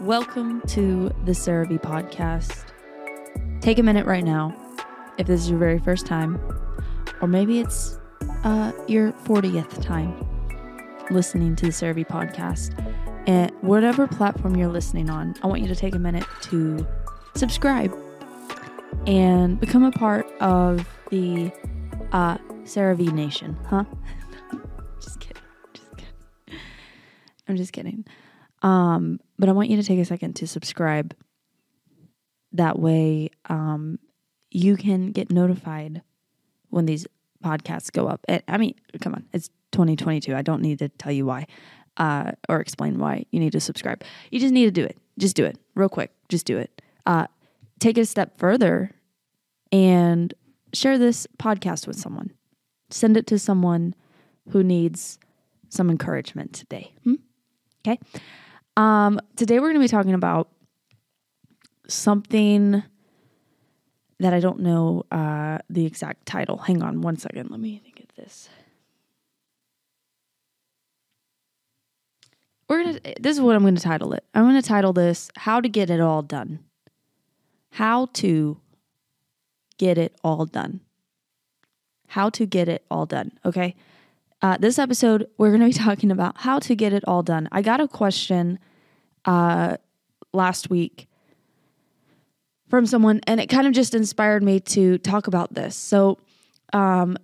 Welcome to the Sara V podcast. Take a minute right now, if this is your very first time, or maybe it's uh, your 40th time listening to the Sara V podcast. And whatever platform you're listening on, I want you to take a minute to subscribe and become a part of the uh, Sara V Nation, huh? I'm just kidding. Um, but I want you to take a second to subscribe. That way, um, you can get notified when these podcasts go up. I mean, come on, it's 2022. I don't need to tell you why uh, or explain why you need to subscribe. You just need to do it. Just do it real quick. Just do it. Uh, take it a step further and share this podcast with someone. Send it to someone who needs some encouragement today. Hmm? Okay. Um, today we're going to be talking about something that I don't know uh, the exact title. Hang on one second. Let me think of this. We're gonna. This is what I'm going to title it. I'm going to title this "How to Get It All Done." How to get it all done. How to get it all done. Okay. Uh, this episode, we're going to be talking about how to get it all done. I got a question uh, last week from someone, and it kind of just inspired me to talk about this. So um,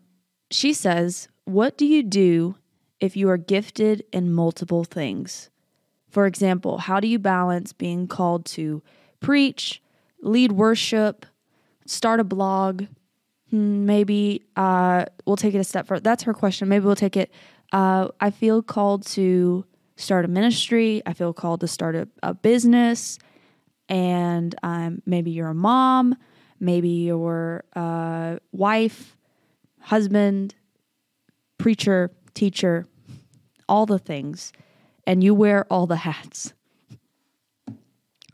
she says, What do you do if you are gifted in multiple things? For example, how do you balance being called to preach, lead worship, start a blog? Hmm, maybe uh, we'll take it a step further. That's her question. Maybe we'll take it. Uh, I feel called to start a ministry. I feel called to start a, a business. And um, maybe you're a mom, maybe you're a wife, husband, preacher, teacher, all the things. And you wear all the hats.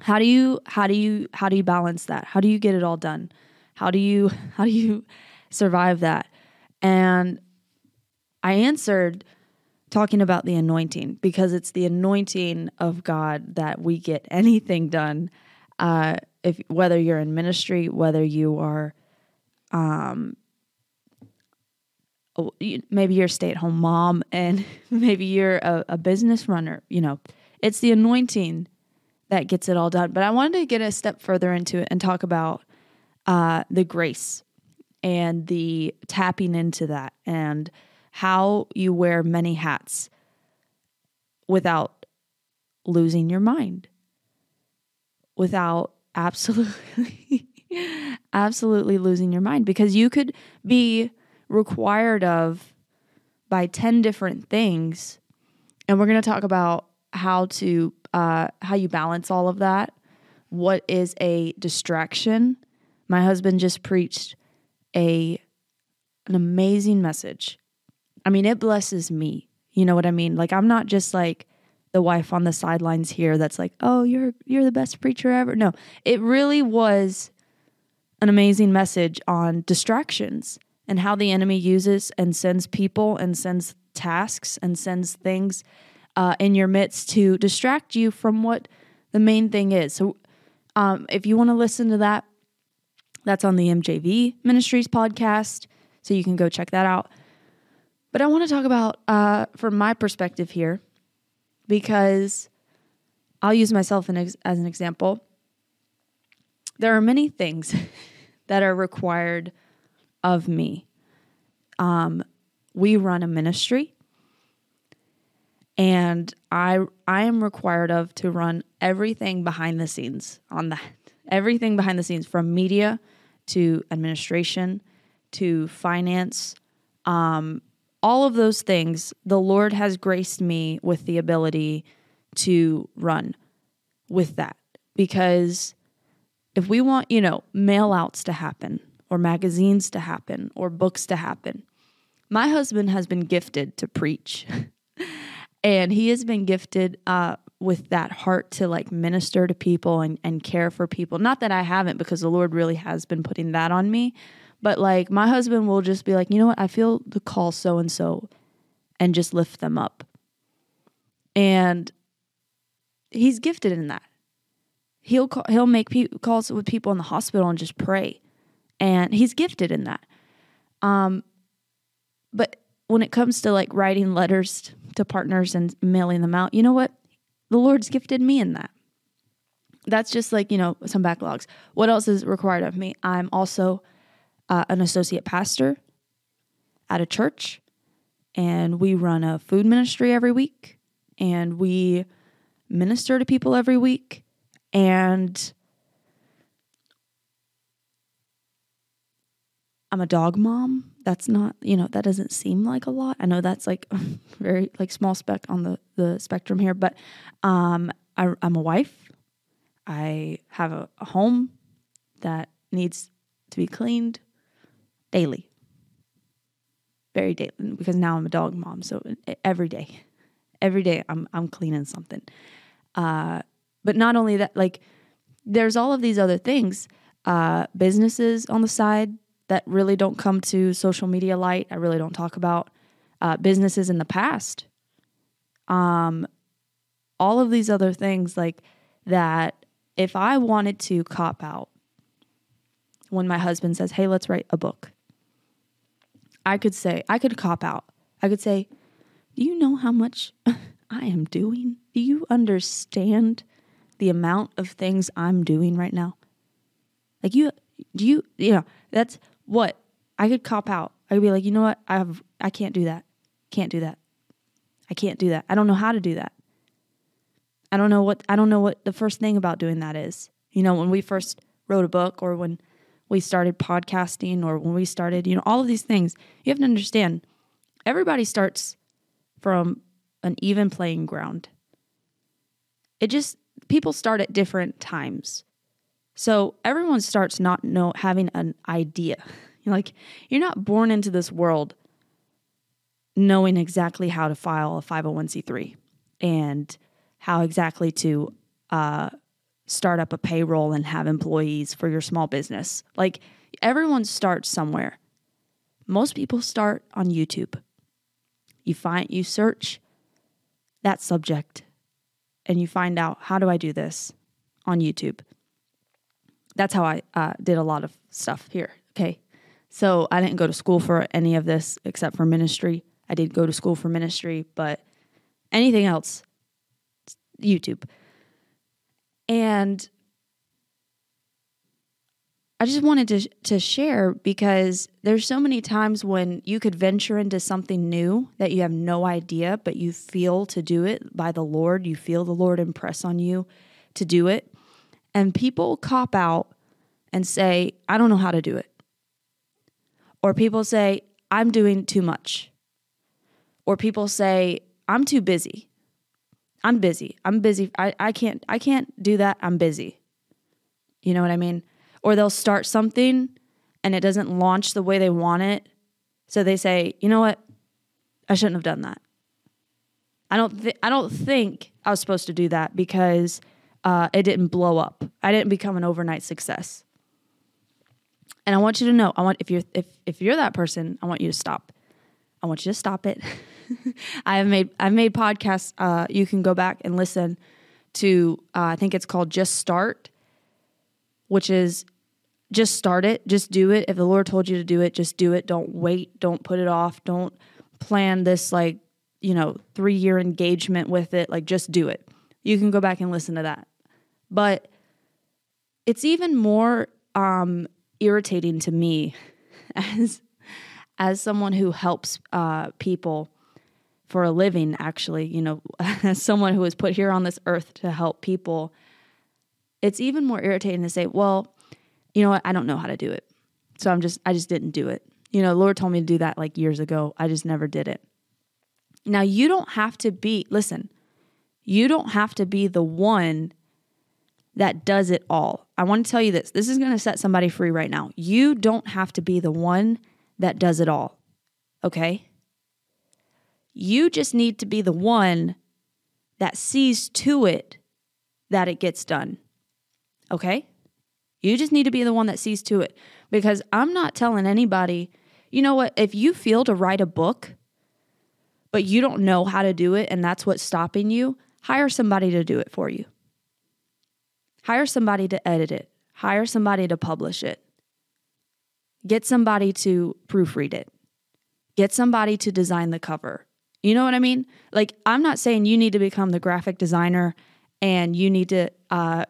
How do you how do you how do you balance that? How do you get it all done? How do you how do you survive that? And I answered talking about the anointing because it's the anointing of God that we get anything done. Uh, if whether you're in ministry, whether you are, um, oh, maybe you're a stay at home mom, and maybe you're a, a business runner. You know, it's the anointing that gets it all done. But I wanted to get a step further into it and talk about uh, the grace and the tapping into that and how you wear many hats without losing your mind, without absolutely, absolutely losing your mind, because you could be required of by 10 different things. And we're going to talk about how to, uh, how you balance all of that. What is a distraction? My husband just preached a an amazing message I mean, it blesses me. You know what I mean? Like I'm not just like the wife on the sidelines here that's like, "Oh, you're you're the best preacher ever." No, it really was an amazing message on distractions and how the enemy uses and sends people and sends tasks and sends things uh, in your midst to distract you from what the main thing is. So, um, if you want to listen to that, that's on the MJV Ministries podcast. So you can go check that out. But I want to talk about, uh, from my perspective here, because I'll use myself as an example. There are many things that are required of me. Um, we run a ministry, and I I am required of to run everything behind the scenes on that. Everything behind the scenes, from media to administration to finance, um, all of those things, the Lord has graced me with the ability to run with that. Because if we want, you know, mail outs to happen, or magazines to happen, or books to happen, my husband has been gifted to preach. and he has been gifted uh, with that heart to like minister to people and, and care for people. Not that I haven't, because the Lord really has been putting that on me. But like my husband will just be like, you know what? I feel the call so and so. and just lift them up. And he's gifted in that. He'll call, he'll make pe- calls with people in the hospital and just pray, and he's gifted in that. Um, but when it comes to like writing letters to partners and mailing them out, you know what? The Lord's gifted me in that. That's just like, you know, some backlogs. What else is required of me? I'm also uh, an associate pastor at a church, and we run a food ministry every week, and we minister to people every week. And I'm a dog mom. That's not, you know, that doesn't seem like a lot. I know that's like very like small speck on the the spectrum here, but um, I, am a wife. I have a, a home that needs to be cleaned daily, very daily, because now I'm a dog mom. So every day, every day I'm I'm cleaning something. Uh, but not only that, like there's all of these other things, uh, businesses on the side that really don't come to social media light. I really don't talk about uh, businesses in the past. Um, all of these other things like that. If I wanted to cop out when my husband says, "Hey, let's write a book," I could say I could cop out. I could say, "Do you know how much I am doing? Do you understand the amount of things I'm doing right now?" Like you, do you, you know, that's what? I could cop out. I could be like, you know what? I have I can't do that. Can't do that. I can't do that. I don't know how to do that. I don't know what I don't know what the first thing about doing that is. You know, when we first wrote a book or when we started podcasting or when we started, you know, all of these things, you have to understand everybody starts from an even playing ground. It just people start at different times. So everyone starts not know having an idea. You're like you're not born into this world knowing exactly how to file a 501c3 and how exactly to uh, start up a payroll and have employees for your small business. Like everyone starts somewhere. Most people start on YouTube. You find you search that subject and you find out how do I do this on YouTube that's how I uh, did a lot of stuff here. Okay. So I didn't go to school for any of this except for ministry. I did go to school for ministry, but anything else, YouTube. And I just wanted to to share because there's so many times when you could venture into something new that you have no idea, but you feel to do it by the Lord. You feel the Lord impress on you to do it and people cop out and say, I don't know how to do it. Or people say, I'm doing too much. Or people say, I'm too busy. I'm busy. I'm busy. I, I can't I can't do that. I'm busy. You know what I mean? Or they'll start something and it doesn't launch the way they want it. So they say, you know what? I shouldn't have done that. I don't th- I don't think I was supposed to do that because uh, it didn't blow up. I didn't become an overnight success. And I want you to know, I want if you're if if you're that person, I want you to stop. I want you to stop it. I have made I've made podcasts. Uh, you can go back and listen to. Uh, I think it's called Just Start, which is just start it. Just do it. If the Lord told you to do it, just do it. Don't wait. Don't put it off. Don't plan this like you know three year engagement with it. Like just do it. You can go back and listen to that. But it's even more um, irritating to me as as someone who helps uh, people for a living. Actually, you know, as someone who was put here on this earth to help people, it's even more irritating to say, "Well, you know what? I don't know how to do it, so I'm just I just didn't do it." You know, the Lord told me to do that like years ago. I just never did it. Now, you don't have to be, listen, you don't have to be the one that does it all. I want to tell you this this is going to set somebody free right now. You don't have to be the one that does it all, okay? You just need to be the one that sees to it that it gets done, okay? You just need to be the one that sees to it because I'm not telling anybody, you know what, if you feel to write a book, but you don't know how to do it and that's what's stopping you, hire somebody to do it for you. Hire somebody to edit it, hire somebody to publish it, get somebody to proofread it, get somebody to design the cover. You know what I mean? Like, I'm not saying you need to become the graphic designer and you need to, uh,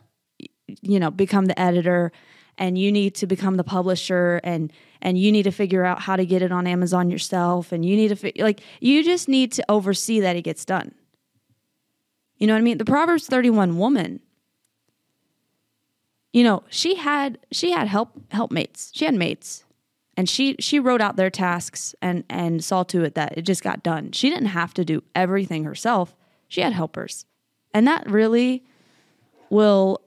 you know, become the editor and you need to become the publisher and and you need to figure out how to get it on Amazon yourself and you need to fi- like you just need to oversee that it gets done. You know what I mean? The Proverbs 31 woman you know, she had she had help helpmates. She had mates. And she she wrote out their tasks and and saw to it that it just got done. She didn't have to do everything herself. She had helpers. And that really will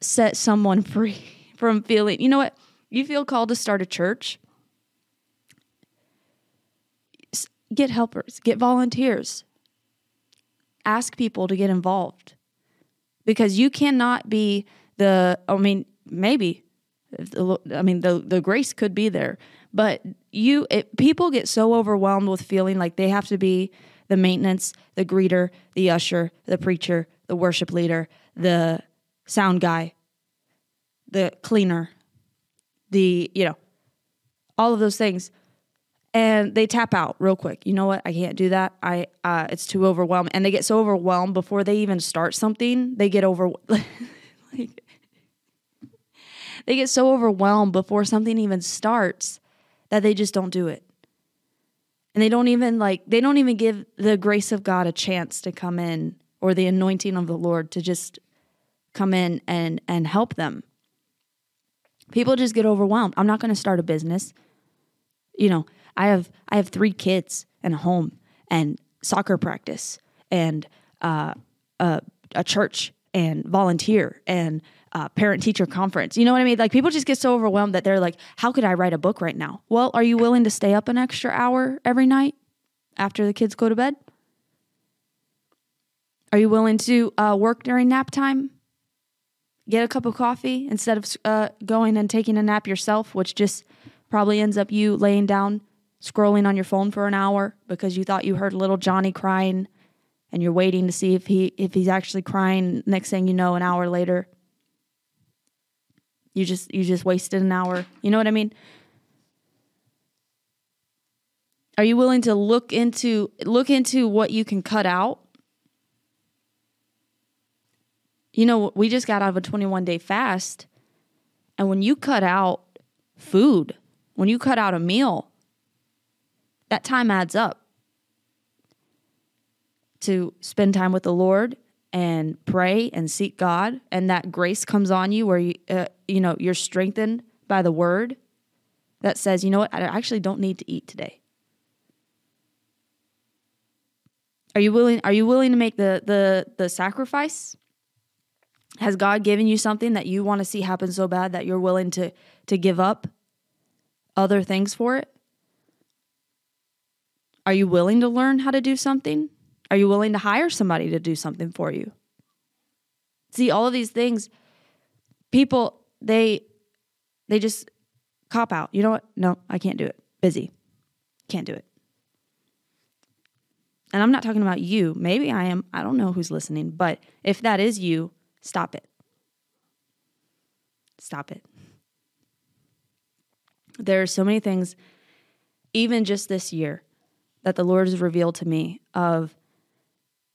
set someone free from feeling, you know what? You feel called to start a church. Get helpers, get volunteers. Ask people to get involved. Because you cannot be the I mean, maybe I mean the the grace could be there, but you it, people get so overwhelmed with feeling like they have to be the maintenance, the greeter, the usher, the preacher, the worship leader, the sound guy, the cleaner, the, you know, all of those things. And they tap out real quick. You know what? I can't do that. I uh, it's too overwhelming. And they get so overwhelmed before they even start something. They get over like they get so overwhelmed before something even starts that they just don't do it. And they don't even like they don't even give the grace of God a chance to come in or the anointing of the Lord to just come in and and help them. People just get overwhelmed. I'm not going to start a business. You know, I have I have three kids and a home and soccer practice and uh, a, a church and volunteer and uh, parent teacher conference. You know what I mean? Like people just get so overwhelmed that they're like, how could I write a book right now? Well, are you willing to stay up an extra hour every night after the kids go to bed? Are you willing to uh, work during nap time? Get a cup of coffee instead of uh, going and taking a nap yourself, which just probably ends up you laying down, scrolling on your phone for an hour because you thought you heard little Johnny crying and you're waiting to see if he if he's actually crying next thing you know an hour later you just you just wasted an hour. You know what i mean? Are you willing to look into look into what you can cut out? You know we just got out of a 21 day fast and when you cut out food when you cut out a meal that time adds up to spend time with the Lord and pray and seek God, and that grace comes on you where you, uh, you know, you're strengthened by the Word that says, you know what, I actually don't need to eat today. Are you willing? Are you willing to make the the the sacrifice? Has God given you something that you want to see happen so bad that you're willing to to give up other things for it? Are you willing to learn how to do something? Are you willing to hire somebody to do something for you? See, all of these things, people, they they just cop out. You know what? No, I can't do it. Busy. Can't do it. And I'm not talking about you. Maybe I am. I don't know who's listening, but if that is you, stop it. Stop it. There are so many things, even just this year, that the Lord has revealed to me of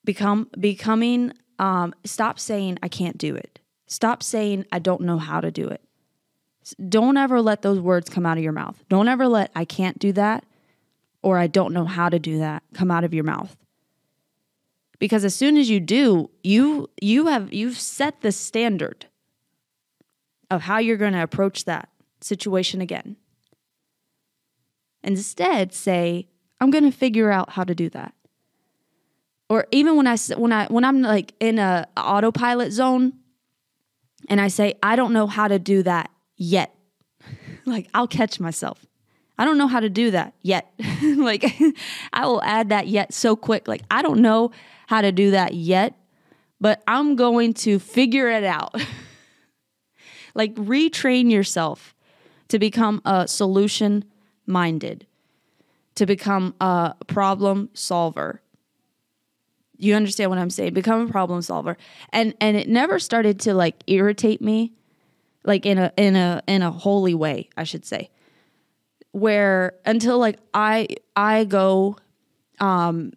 become becoming um, stop saying i can't do it. Stop saying i don't know how to do it. Don't ever let those words come out of your mouth. Don't ever let i can't do that or i don't know how to do that come out of your mouth. Because as soon as you do you you have you've set the standard of how you're going to approach that situation again. Instead say i'm going to figure out how to do that or even when I when I when I'm like in a autopilot zone and I say I don't know how to do that yet. like I'll catch myself. I don't know how to do that yet. like I will add that yet so quick. Like I don't know how to do that yet, but I'm going to figure it out. like retrain yourself to become a solution minded to become a problem solver. You understand what I'm saying? Become a problem solver. And and it never started to like irritate me like in a in a in a holy way, I should say. Where until like I I go um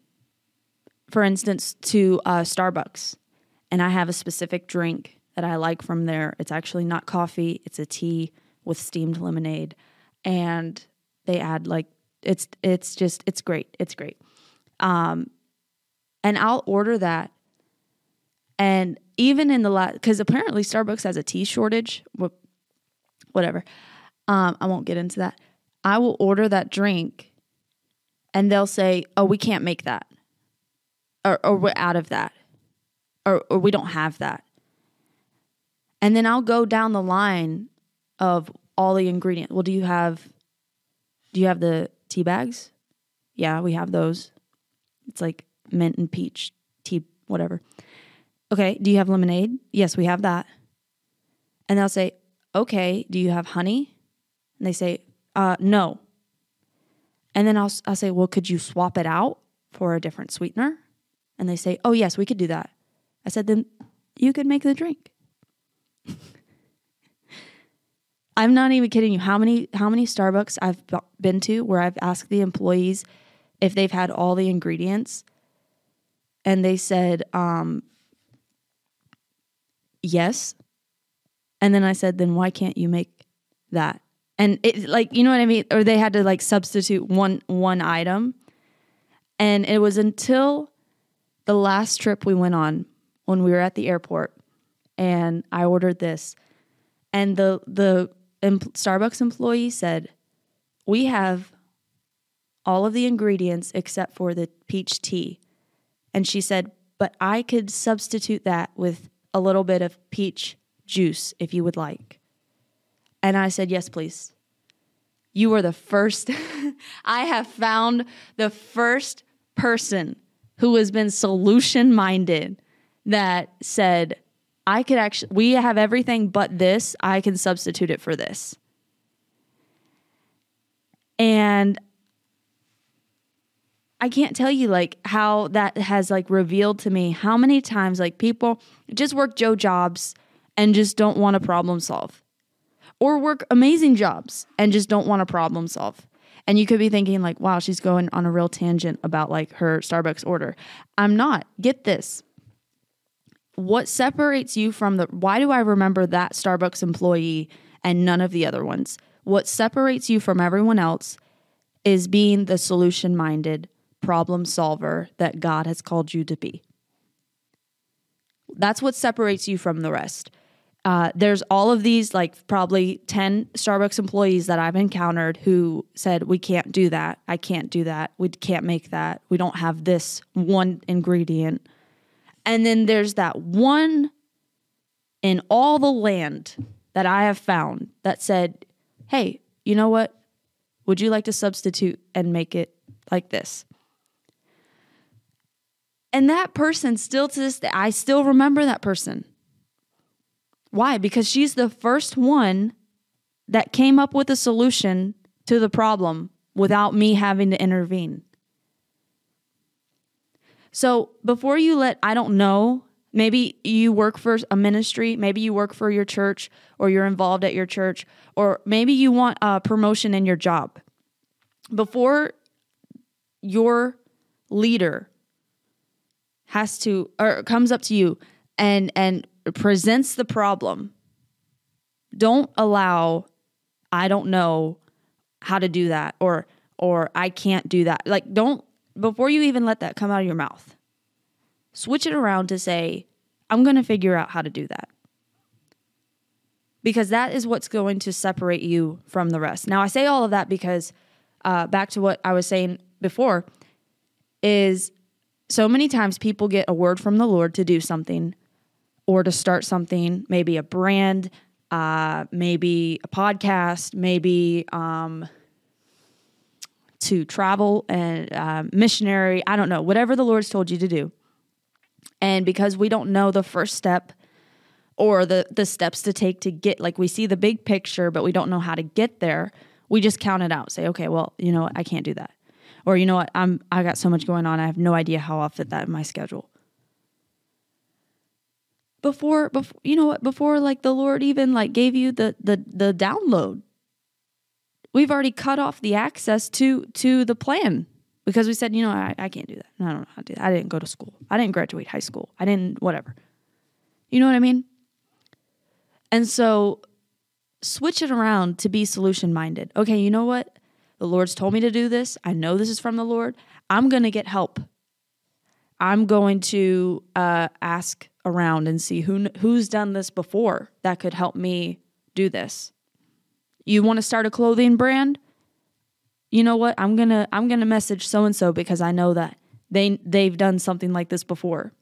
for instance to uh Starbucks and I have a specific drink that I like from there. It's actually not coffee, it's a tea with steamed lemonade and they add like it's it's just it's great. It's great. Um and I'll order that and even in the last, because apparently Starbucks has a tea shortage, whatever. Um, I won't get into that. I will order that drink and they'll say, oh, we can't make that. Or, or we're out of that. Or, or we don't have that. And then I'll go down the line of all the ingredients. Well, do you have do you have the tea bags? Yeah, we have those. It's like mint and peach tea, whatever. Okay, do you have lemonade? Yes, we have that. And they'll say, Okay, do you have honey? And they say, uh, No. And then I'll, I'll say, Well, could you swap it out for a different sweetener? And they say, Oh, yes, we could do that. I said, Then you could make the drink. I'm not even kidding you. How many how many Starbucks I've been to where I've asked the employees if they've had all the ingredients, and they said, um, yes. And then I said, then why can't you make that? And it like, you know what I mean? Or they had to like substitute one one item. And it was until the last trip we went on when we were at the airport and I ordered this and the the Starbucks employee said, "We have all of the ingredients except for the peach tea." And she said, "But I could substitute that with a little bit of peach juice if you would like. And I said, Yes, please. You are the first, I have found the first person who has been solution minded that said, I could actually, we have everything but this. I can substitute it for this. And I can't tell you like how that has like revealed to me how many times like people just work Joe jobs and just don't want to problem solve. Or work amazing jobs and just don't want to problem solve. And you could be thinking like, wow, she's going on a real tangent about like her Starbucks order. I'm not. Get this. What separates you from the why do I remember that Starbucks employee and none of the other ones? What separates you from everyone else is being the solution minded problem solver that God has called you to be. That's what separates you from the rest. Uh, there's all of these, like probably 10 Starbucks employees that I've encountered who said, We can't do that. I can't do that. We can't make that. We don't have this one ingredient. And then there's that one in all the land that I have found that said, Hey, you know what? Would you like to substitute and make it like this? And that person still to this day, I still remember that person. Why? Because she's the first one that came up with a solution to the problem without me having to intervene. So before you let, I don't know, maybe you work for a ministry, maybe you work for your church or you're involved at your church, or maybe you want a promotion in your job. Before your leader has to or comes up to you and and presents the problem. Don't allow i don't know how to do that or or i can't do that. Like don't before you even let that come out of your mouth switch it around to say i'm going to figure out how to do that. Because that is what's going to separate you from the rest. Now i say all of that because uh, back to what i was saying before is so many times people get a word from the Lord to do something or to start something, maybe a brand, uh, maybe a podcast, maybe um, to travel and uh, missionary. I don't know, whatever the Lord's told you to do. And because we don't know the first step or the the steps to take to get like we see the big picture but we don't know how to get there, we just count it out. Say, "Okay, well, you know, I can't do that." Or you know what? I'm I got so much going on. I have no idea how I'll fit that in my schedule. Before before you know what? Before like the Lord even like gave you the the the download. We've already cut off the access to to the plan because we said, you know, I, I can't do that. I don't know how to do that. I didn't go to school. I didn't graduate high school. I didn't whatever. You know what I mean? And so switch it around to be solution minded. Okay, you know what? The Lord's told me to do this. I know this is from the Lord. I'm going to get help. I'm going to uh, ask around and see who who's done this before that could help me do this. You want to start a clothing brand? You know what? I'm gonna I'm gonna message so and so because I know that they they've done something like this before.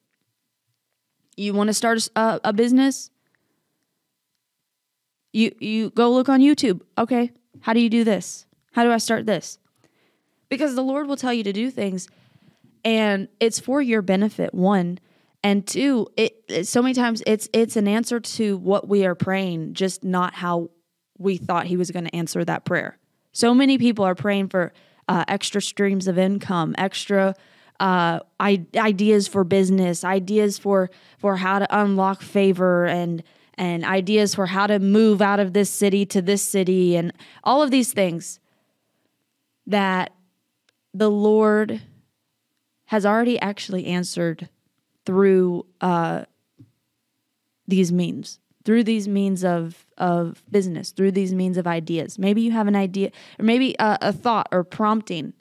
You want to start a, a business? You you go look on YouTube. Okay, how do you do this? How do I start this? Because the Lord will tell you to do things and it's for your benefit one. And two it, it, so many times it's it's an answer to what we are praying just not how we thought he was going to answer that prayer. So many people are praying for uh, extra streams of income extra uh, I, ideas for business ideas for for how to unlock favor and and ideas for how to move out of this city to this city and all of these things that the Lord has already actually answered through uh, these means, through these means of of business, through these means of ideas. Maybe you have an idea, or maybe a, a thought or prompting.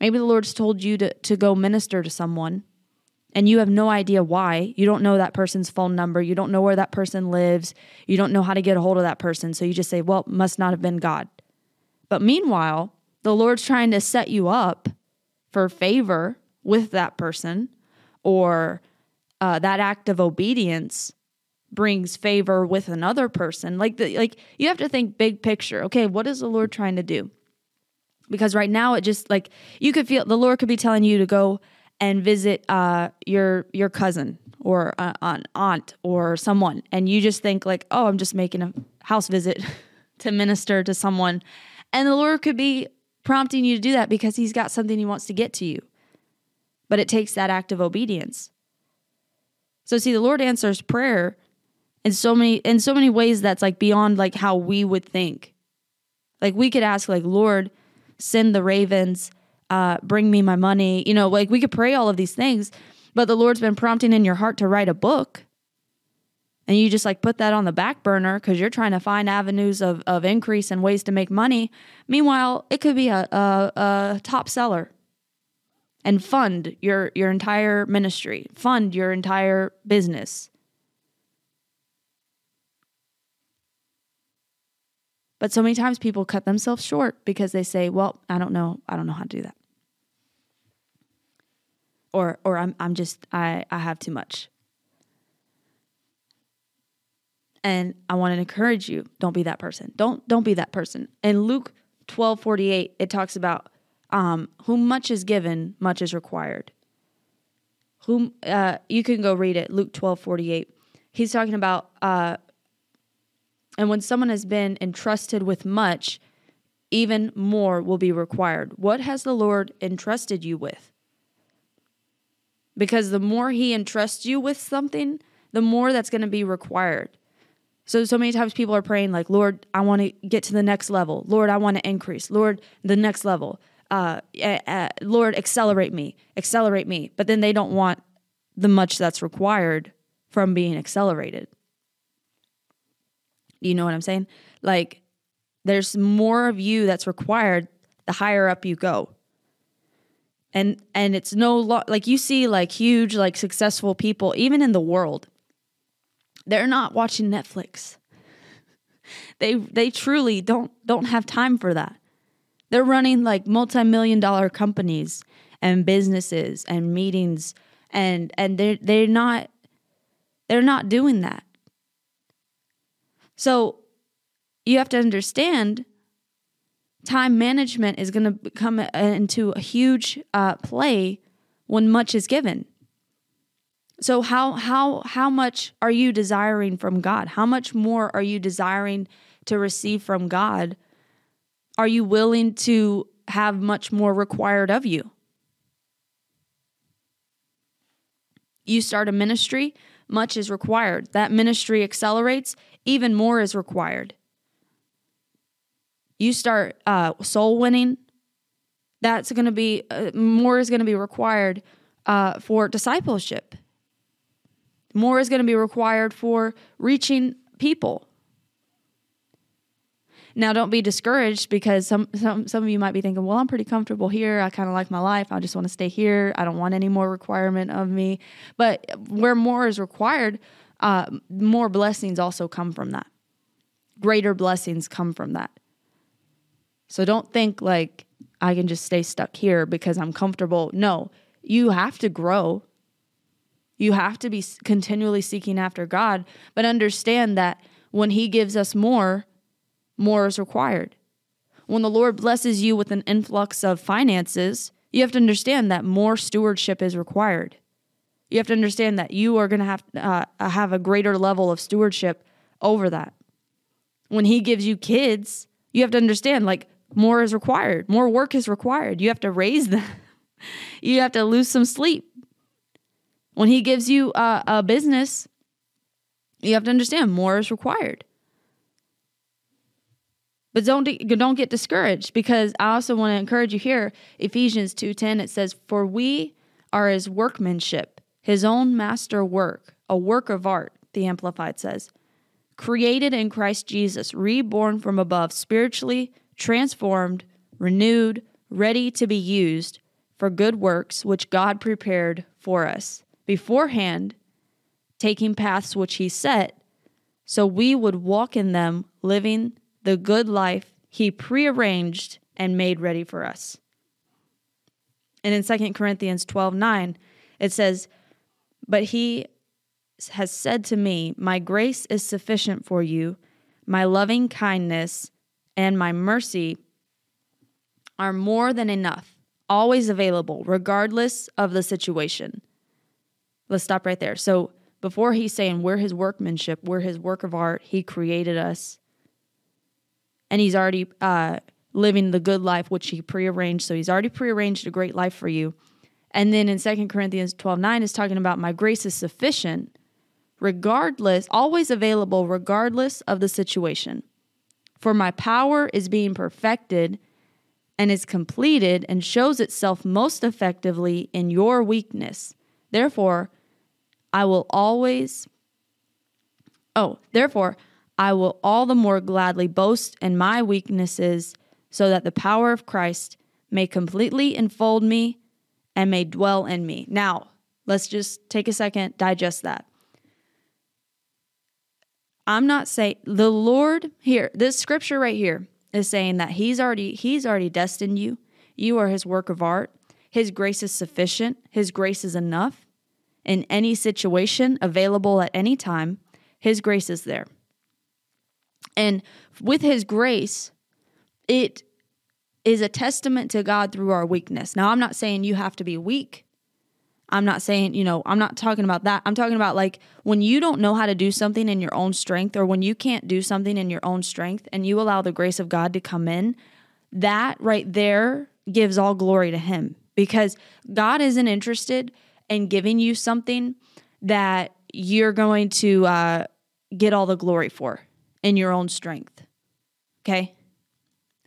Maybe the Lord's told you to to go minister to someone, and you have no idea why. You don't know that person's phone number. You don't know where that person lives. You don't know how to get a hold of that person. So you just say, "Well, must not have been God." But meanwhile, the Lord's trying to set you up for favor with that person or uh, that act of obedience brings favor with another person. Like the, like you have to think big picture. Okay what is the lord trying to do? Because right now it just like you could feel the lord could be telling you to go and visit uh, your your cousin or uh, an aunt or someone and you just think like oh i'm just making a house visit to minister to someone. And the lord could be prompting you to do that because he's got something he wants to get to you. But it takes that act of obedience. So see the Lord answers prayer in so many in so many ways that's like beyond like how we would think. Like we could ask like Lord, send the ravens, uh, bring me my money. You know, like we could pray all of these things, but the Lord's been prompting in your heart to write a book and you just like put that on the back burner because you're trying to find avenues of, of increase and ways to make money. Meanwhile, it could be a, a, a top seller and fund your your entire ministry, fund your entire business. But so many times people cut themselves short because they say, "Well, I don't know, I don't know how to do that." Or or I'm I'm just I I have too much. And I want to encourage you, don't be that person. Don't don't be that person. In Luke 12, 48, it talks about um, whom much is given, much is required. Whom uh, you can go read it, Luke 12, 48. He's talking about uh, and when someone has been entrusted with much, even more will be required. What has the Lord entrusted you with? Because the more He entrusts you with something, the more that's going to be required. So, so many times people are praying, like, Lord, I want to get to the next level. Lord, I want to increase. Lord, the next level. Uh, uh, Lord, accelerate me, accelerate me. But then they don't want the much that's required from being accelerated. You know what I'm saying? Like, there's more of you that's required the higher up you go. And and it's no lo- like you see like huge like successful people even in the world they're not watching Netflix. They they truly don't don't have time for that. They're running like multi-million dollar companies and businesses and meetings and and they they're not they're not doing that. So you have to understand time management is going to come into a huge uh, play when much is given. So how how how much are you desiring from God? How much more are you desiring to receive from God? Are you willing to have much more required of you. You start a ministry, much is required. That ministry accelerates, even more is required. You start uh, soul winning, that's going to be uh, more is going to be required uh, for discipleship. More is going to be required for reaching people. Now, don't be discouraged because some, some, some of you might be thinking, well, I'm pretty comfortable here. I kind of like my life. I just want to stay here. I don't want any more requirement of me. But where more is required, uh, more blessings also come from that. Greater blessings come from that. So don't think like I can just stay stuck here because I'm comfortable. No, you have to grow. You have to be continually seeking after God, but understand that when He gives us more, more is required. When the Lord blesses you with an influx of finances, you have to understand that more stewardship is required. You have to understand that you are going to have uh, have a greater level of stewardship over that. When He gives you kids, you have to understand like more is required, more work is required. You have to raise them. you have to lose some sleep. When He gives you a, a business, you have to understand more is required. But don't don't get discouraged because I also want to encourage you here. Ephesians 2:10 it says for we are his workmanship, his own master work, a work of art, the amplified says. Created in Christ Jesus, reborn from above, spiritually transformed, renewed, ready to be used for good works which God prepared for us beforehand, taking paths which he set so we would walk in them, living the good life he prearranged and made ready for us. And in 2 Corinthians 12 9, it says, But he has said to me, My grace is sufficient for you, my loving kindness and my mercy are more than enough, always available, regardless of the situation. Let's stop right there. So, before he's saying we're his workmanship, we're his work of art, he created us and he's already uh, living the good life which he prearranged. So he's already prearranged a great life for you. And then in 2 Corinthians 12 9 is talking about my grace is sufficient, regardless, always available, regardless of the situation. For my power is being perfected and is completed and shows itself most effectively in your weakness. Therefore, I will always, oh, therefore, I will all the more gladly boast in my weaknesses, so that the power of Christ may completely enfold me and may dwell in me. Now, let's just take a second, digest that. I'm not saying the Lord here, this scripture right here is saying that he's already he's already destined you. You are his work of art. His grace is sufficient. His grace is enough. In any situation available at any time, his grace is there. And with his grace, it is a testament to God through our weakness. Now, I'm not saying you have to be weak. I'm not saying, you know, I'm not talking about that. I'm talking about like when you don't know how to do something in your own strength or when you can't do something in your own strength and you allow the grace of God to come in, that right there gives all glory to Him because God isn't interested in giving you something that you're going to uh, get all the glory for in your own strength. Okay?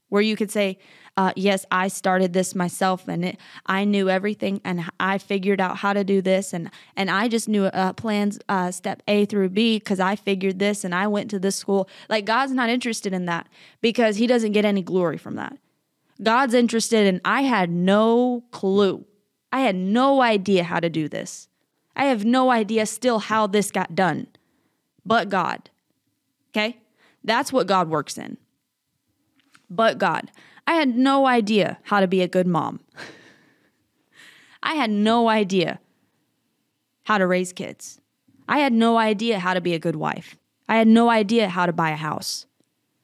Where you could say, uh, yes, I started this myself and it, I knew everything and I figured out how to do this and, and I just knew uh, plans uh, step A through B because I figured this and I went to this school. Like God's not interested in that because he doesn't get any glory from that. God's interested in I had no clue. I had no idea how to do this. I have no idea still how this got done, but God. Okay? That's what God works in. But God, I had no idea how to be a good mom. I had no idea how to raise kids. I had no idea how to be a good wife. I had no idea how to buy a house.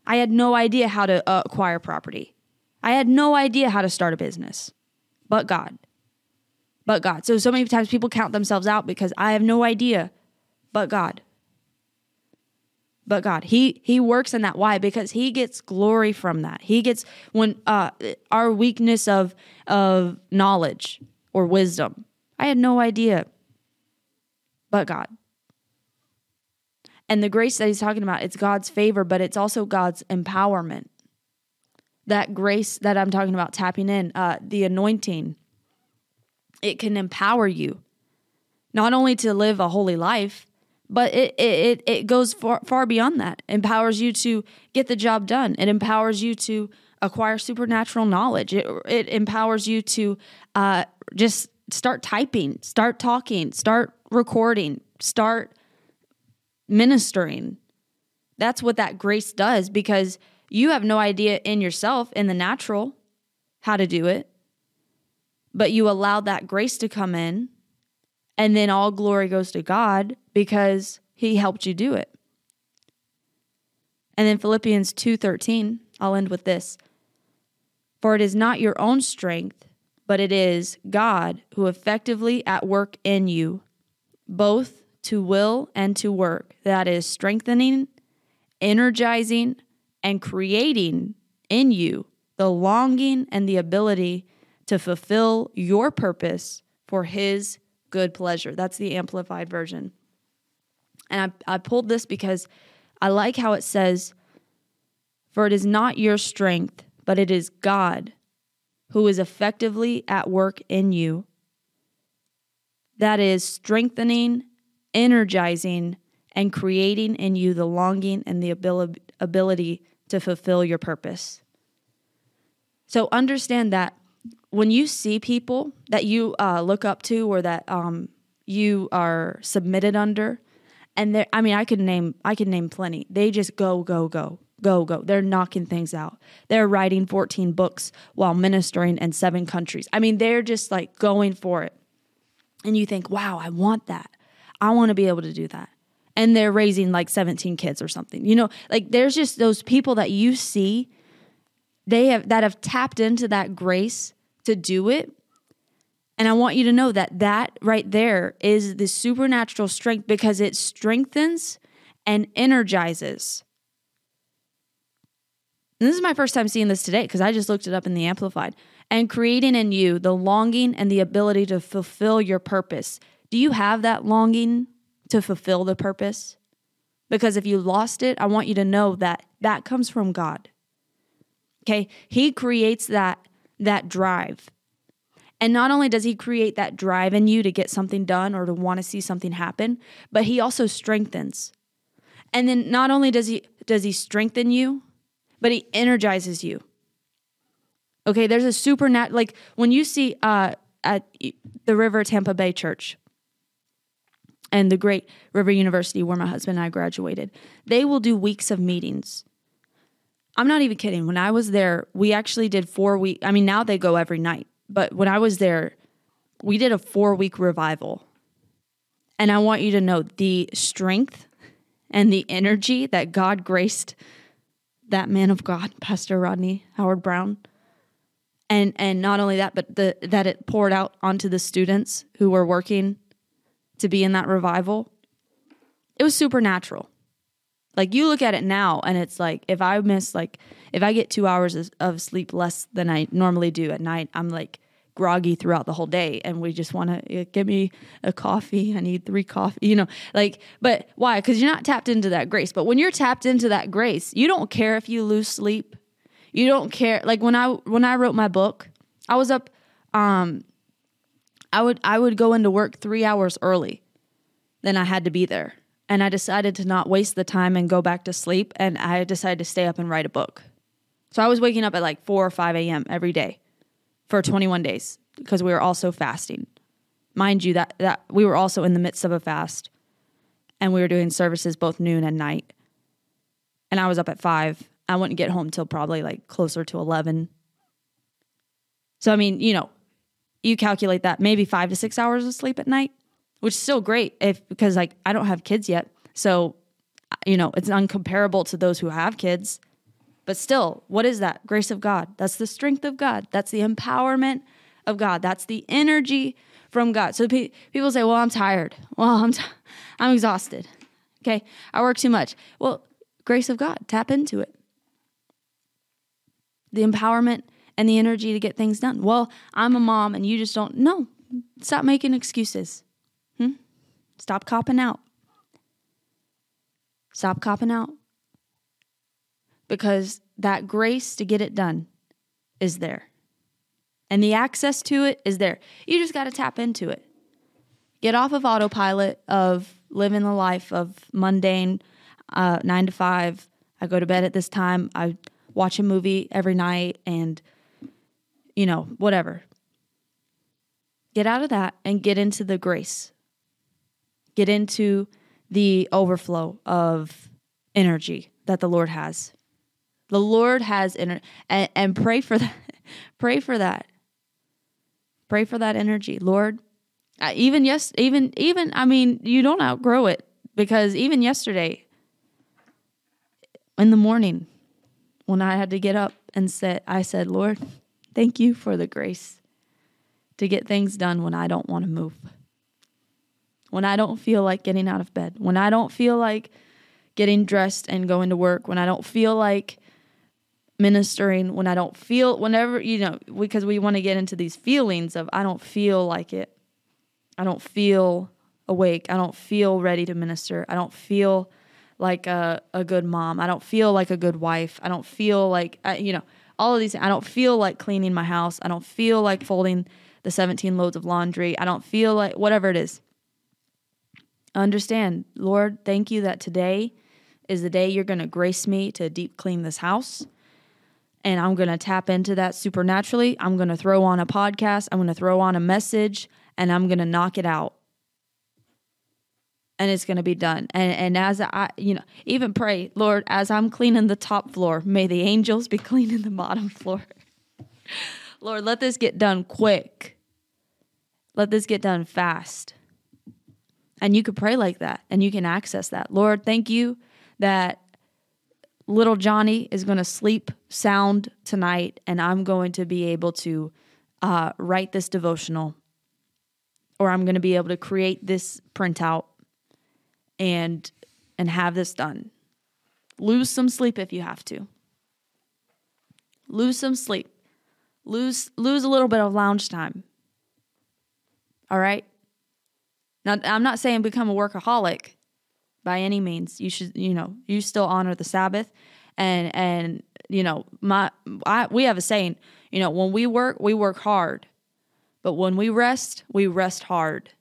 I had no idea how to uh, acquire property. I had no idea how to start a business. But God. But God. So, so many times people count themselves out because I have no idea. But God. but God. He he works in that. Why? Because he gets glory from that. He gets when uh our weakness of of knowledge or wisdom. I had no idea. But God. And the grace that he's talking about, it's God's favor, but it's also God's empowerment. That grace that I'm talking about, tapping in, uh, the anointing, it can empower you not only to live a holy life, but it it it goes far far beyond that. Empowers you to get the job done. It empowers you to acquire supernatural knowledge. It it empowers you to uh, just start typing, start talking, start recording, start ministering. That's what that grace does because you have no idea in yourself in the natural how to do it. But you allow that grace to come in and then all glory goes to God because he helped you do it. And then Philippians 2:13, I'll end with this. For it is not your own strength, but it is God who effectively at work in you, both to will and to work, that is strengthening, energizing, and creating in you the longing and the ability to fulfill your purpose for his good pleasure. That's the amplified version. And I, I pulled this because I like how it says, For it is not your strength, but it is God who is effectively at work in you. That is strengthening, energizing, and creating in you the longing and the ability to fulfill your purpose. So understand that when you see people that you uh, look up to or that um, you are submitted under, and I mean, I could name I could name plenty. They just go, go, go, go, go. They're knocking things out. They're writing 14 books while ministering in seven countries. I mean, they're just like going for it. And you think, wow, I want that. I want to be able to do that. And they're raising like 17 kids or something. You know, like there's just those people that you see they have that have tapped into that grace to do it. And I want you to know that that right there is the supernatural strength because it strengthens and energizes. And this is my first time seeing this today because I just looked it up in the Amplified. And creating in you the longing and the ability to fulfill your purpose. Do you have that longing to fulfill the purpose? Because if you lost it, I want you to know that that comes from God. Okay? He creates that that drive. And not only does he create that drive in you to get something done or to want to see something happen, but he also strengthens. And then not only does he does he strengthen you, but he energizes you. Okay, there's a supernatural like when you see uh at the River Tampa Bay Church and the great River University where my husband and I graduated, they will do weeks of meetings I'm not even kidding. When I was there, we actually did four week. I mean, now they go every night, but when I was there, we did a four week revival. And I want you to know the strength and the energy that God graced that man of God, Pastor Rodney Howard-Browne. And and not only that, but the that it poured out onto the students who were working to be in that revival. It was supernatural. Like you look at it now and it's like if I miss like if I get 2 hours of sleep less than I normally do at night, I'm like groggy throughout the whole day and we just want to uh, give me a coffee. I need 3 coffee, you know. Like but why? Cuz you're not tapped into that grace. But when you're tapped into that grace, you don't care if you lose sleep. You don't care like when I when I wrote my book, I was up um I would I would go into work 3 hours early than I had to be there and I decided to not waste the time and go back to sleep. And I decided to stay up and write a book. So I was waking up at like 4 or 5 a.m. every day for 21 days because we were also fasting. Mind you, that, that we were also in the midst of a fast and we were doing services both noon and night. And I was up at 5. I wouldn't get home till probably like closer to 11. So, I mean, you know, you calculate that maybe five to six hours of sleep at night which is still great if because like I don't have kids yet. So, you know, it's uncomparable to those who have kids. But still, what is that? Grace of God. That's the strength of God. That's the empowerment of God. That's the energy from God. So pe- people say, "Well, I'm tired. Well, I'm t- I'm exhausted. Okay, I work too much." Well, grace of God. Tap into it. The empowerment and the energy to get things done. Well, I'm a mom and you just don't. No, stop making excuses. Stop copping out. Stop copping out. Because that grace to get it done is there. And the access to it is there. You just got to tap into it. Get off of autopilot of living the life of mundane uh, nine to five. I go to bed at this time. I watch a movie every night and, you know, whatever. Get out of that and get into the grace. Get into the overflow of energy that the Lord has. The Lord has ener- and, and pray for that. pray for that. Pray for that energy, Lord. Uh, even yes, even even I mean, you don't outgrow it because even yesterday in the morning when I had to get up and sit, I said, Lord, thank you for the grace to get things done when I don't want to move. When I don't feel like getting out of bed, when I don't feel like getting dressed and going to work, when I don't feel like ministering, when I don't feel, whenever, you know, because we want to get into these feelings of, I don't feel like it. I don't feel awake. I don't feel ready to minister. I don't feel like a, a good mom. I don't feel like a good wife. I don't feel like, I, you know, all of these. I don't feel like cleaning my house. I don't feel like folding the 17 loads of laundry. I don't feel like whatever it is. Understand, Lord, thank you that today is the day you're going to grace me to deep clean this house. And I'm going to tap into that supernaturally. I'm going to throw on a podcast. I'm going to throw on a message and I'm going to knock it out and it's going to be done. And and as I, you know, even pray, Lord, as I'm cleaning the top floor, may the angels be cleaning the bottom floor. Lord, let this get done quick. Let this get done fast. And you could pray like that and you can access that. Lord, thank you that little Johnny is going to sleep sound tonight and I'm going to be able to uh, write this devotional or I'm going to be able to create this printout and and have this done. Lose some sleep if you have to. Lose some sleep. Lose lose a little bit of lounge time. All right? Now I'm not saying become a workaholic by any means. You should, you know, you still honor the Sabbath and and you know, my I we have a saying, you know, when we work, we work hard. But when we rest, we rest hard.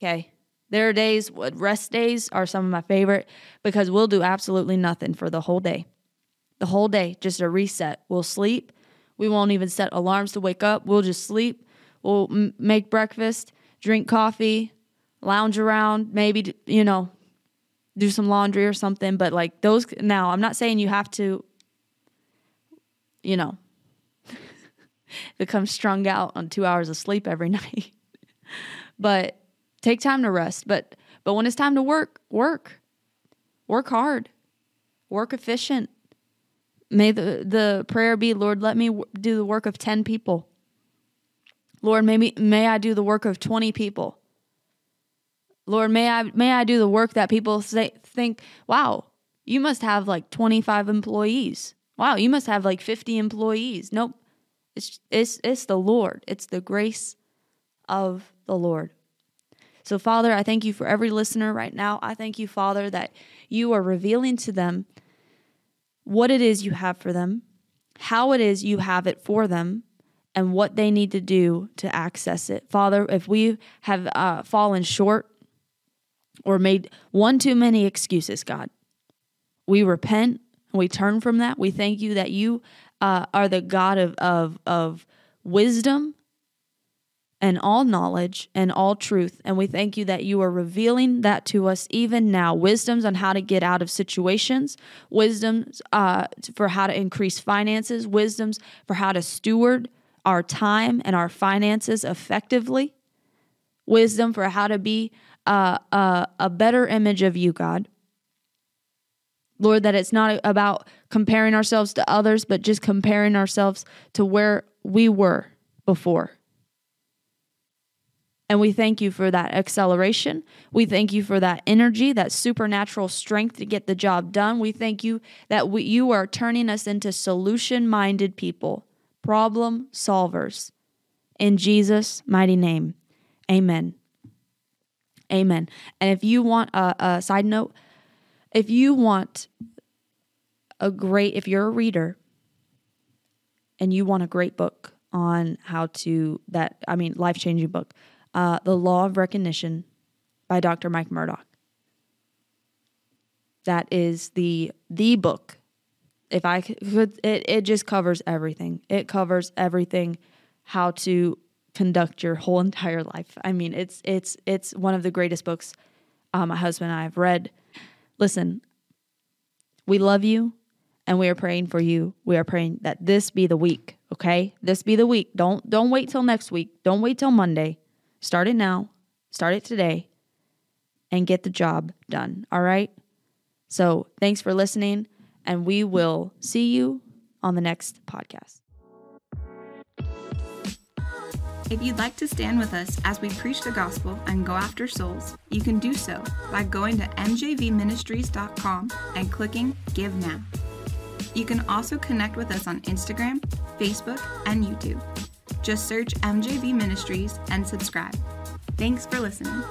Okay? There are days, rest days are some of my favorite because we'll do absolutely nothing for the whole day. The whole day, just a reset. We'll sleep. We won't even set alarms to wake up. We'll just sleep. We'll m- make breakfast, drink coffee, lounge around, maybe, you know, do some laundry or something. But like those, now I'm not saying you have to, you know, become strung out on two hours of sleep every night. but Take time to rest, but but when it's time to work, work. Work hard. Work efficient. May the the prayer be, Lord, let me do the work of 10 people. Lord, maybe may I do the work of 20 people. Lord, may I may I do the work that people say think, wow, you must have like 25 employees. Wow, you must have like 50 employees. Nope. It's it's it's the Lord. It's the grace of the Lord. So, Father, I thank you for every listener right now. I thank you, Father, that you are revealing to them what it is you have for them, how it is you have it for them, and what they need to do to access it. Father, if we have uh, fallen short or made one too many excuses, God, we repent. We turn from that. We thank you that you uh, are the God of, of, of wisdom and all knowledge and all truth. And we thank you that you are revealing that to us even now wisdoms on how to get out of situations, wisdoms uh, for how to increase finances, wisdoms for how to steward our time and our finances effectively, wisdom for how to be uh, uh, a better image of you, God. Lord, that it's not about comparing ourselves to others, but just comparing ourselves to where we were before And we thank you for that acceleration. We thank you for that energy, that supernatural strength to get the job done. We thank you that we, you are turning us into solution minded people, problem solvers. In Jesus' mighty name, amen. Amen. And if you want a, a side note, if you want a great, if you're a reader and you want a great book on how to, that, I mean, life changing book, uh, The Law of Recognition by Dr. Mike Murdock. That is the the book. If I could, it, it just covers everything. It covers everything, how to conduct your whole entire life. I mean, it's it's it's one of the greatest books uh, my husband and I have read. Listen, we love you, and we are praying for you. We are praying that this be the week. Okay, this be the week. Don't don't wait till next week. Don't wait till Monday. Start it now. Start it today, and get the job done. All right. So thanks for listening, and we will see you on the next podcast. If you'd like to stand with us as we preach the gospel and go after souls, you can do so by going to mjvministries.com and clicking Give Now. You can also connect with us on Instagram, Facebook, and YouTube. Just search MJV Ministries and subscribe. Thanks for listening.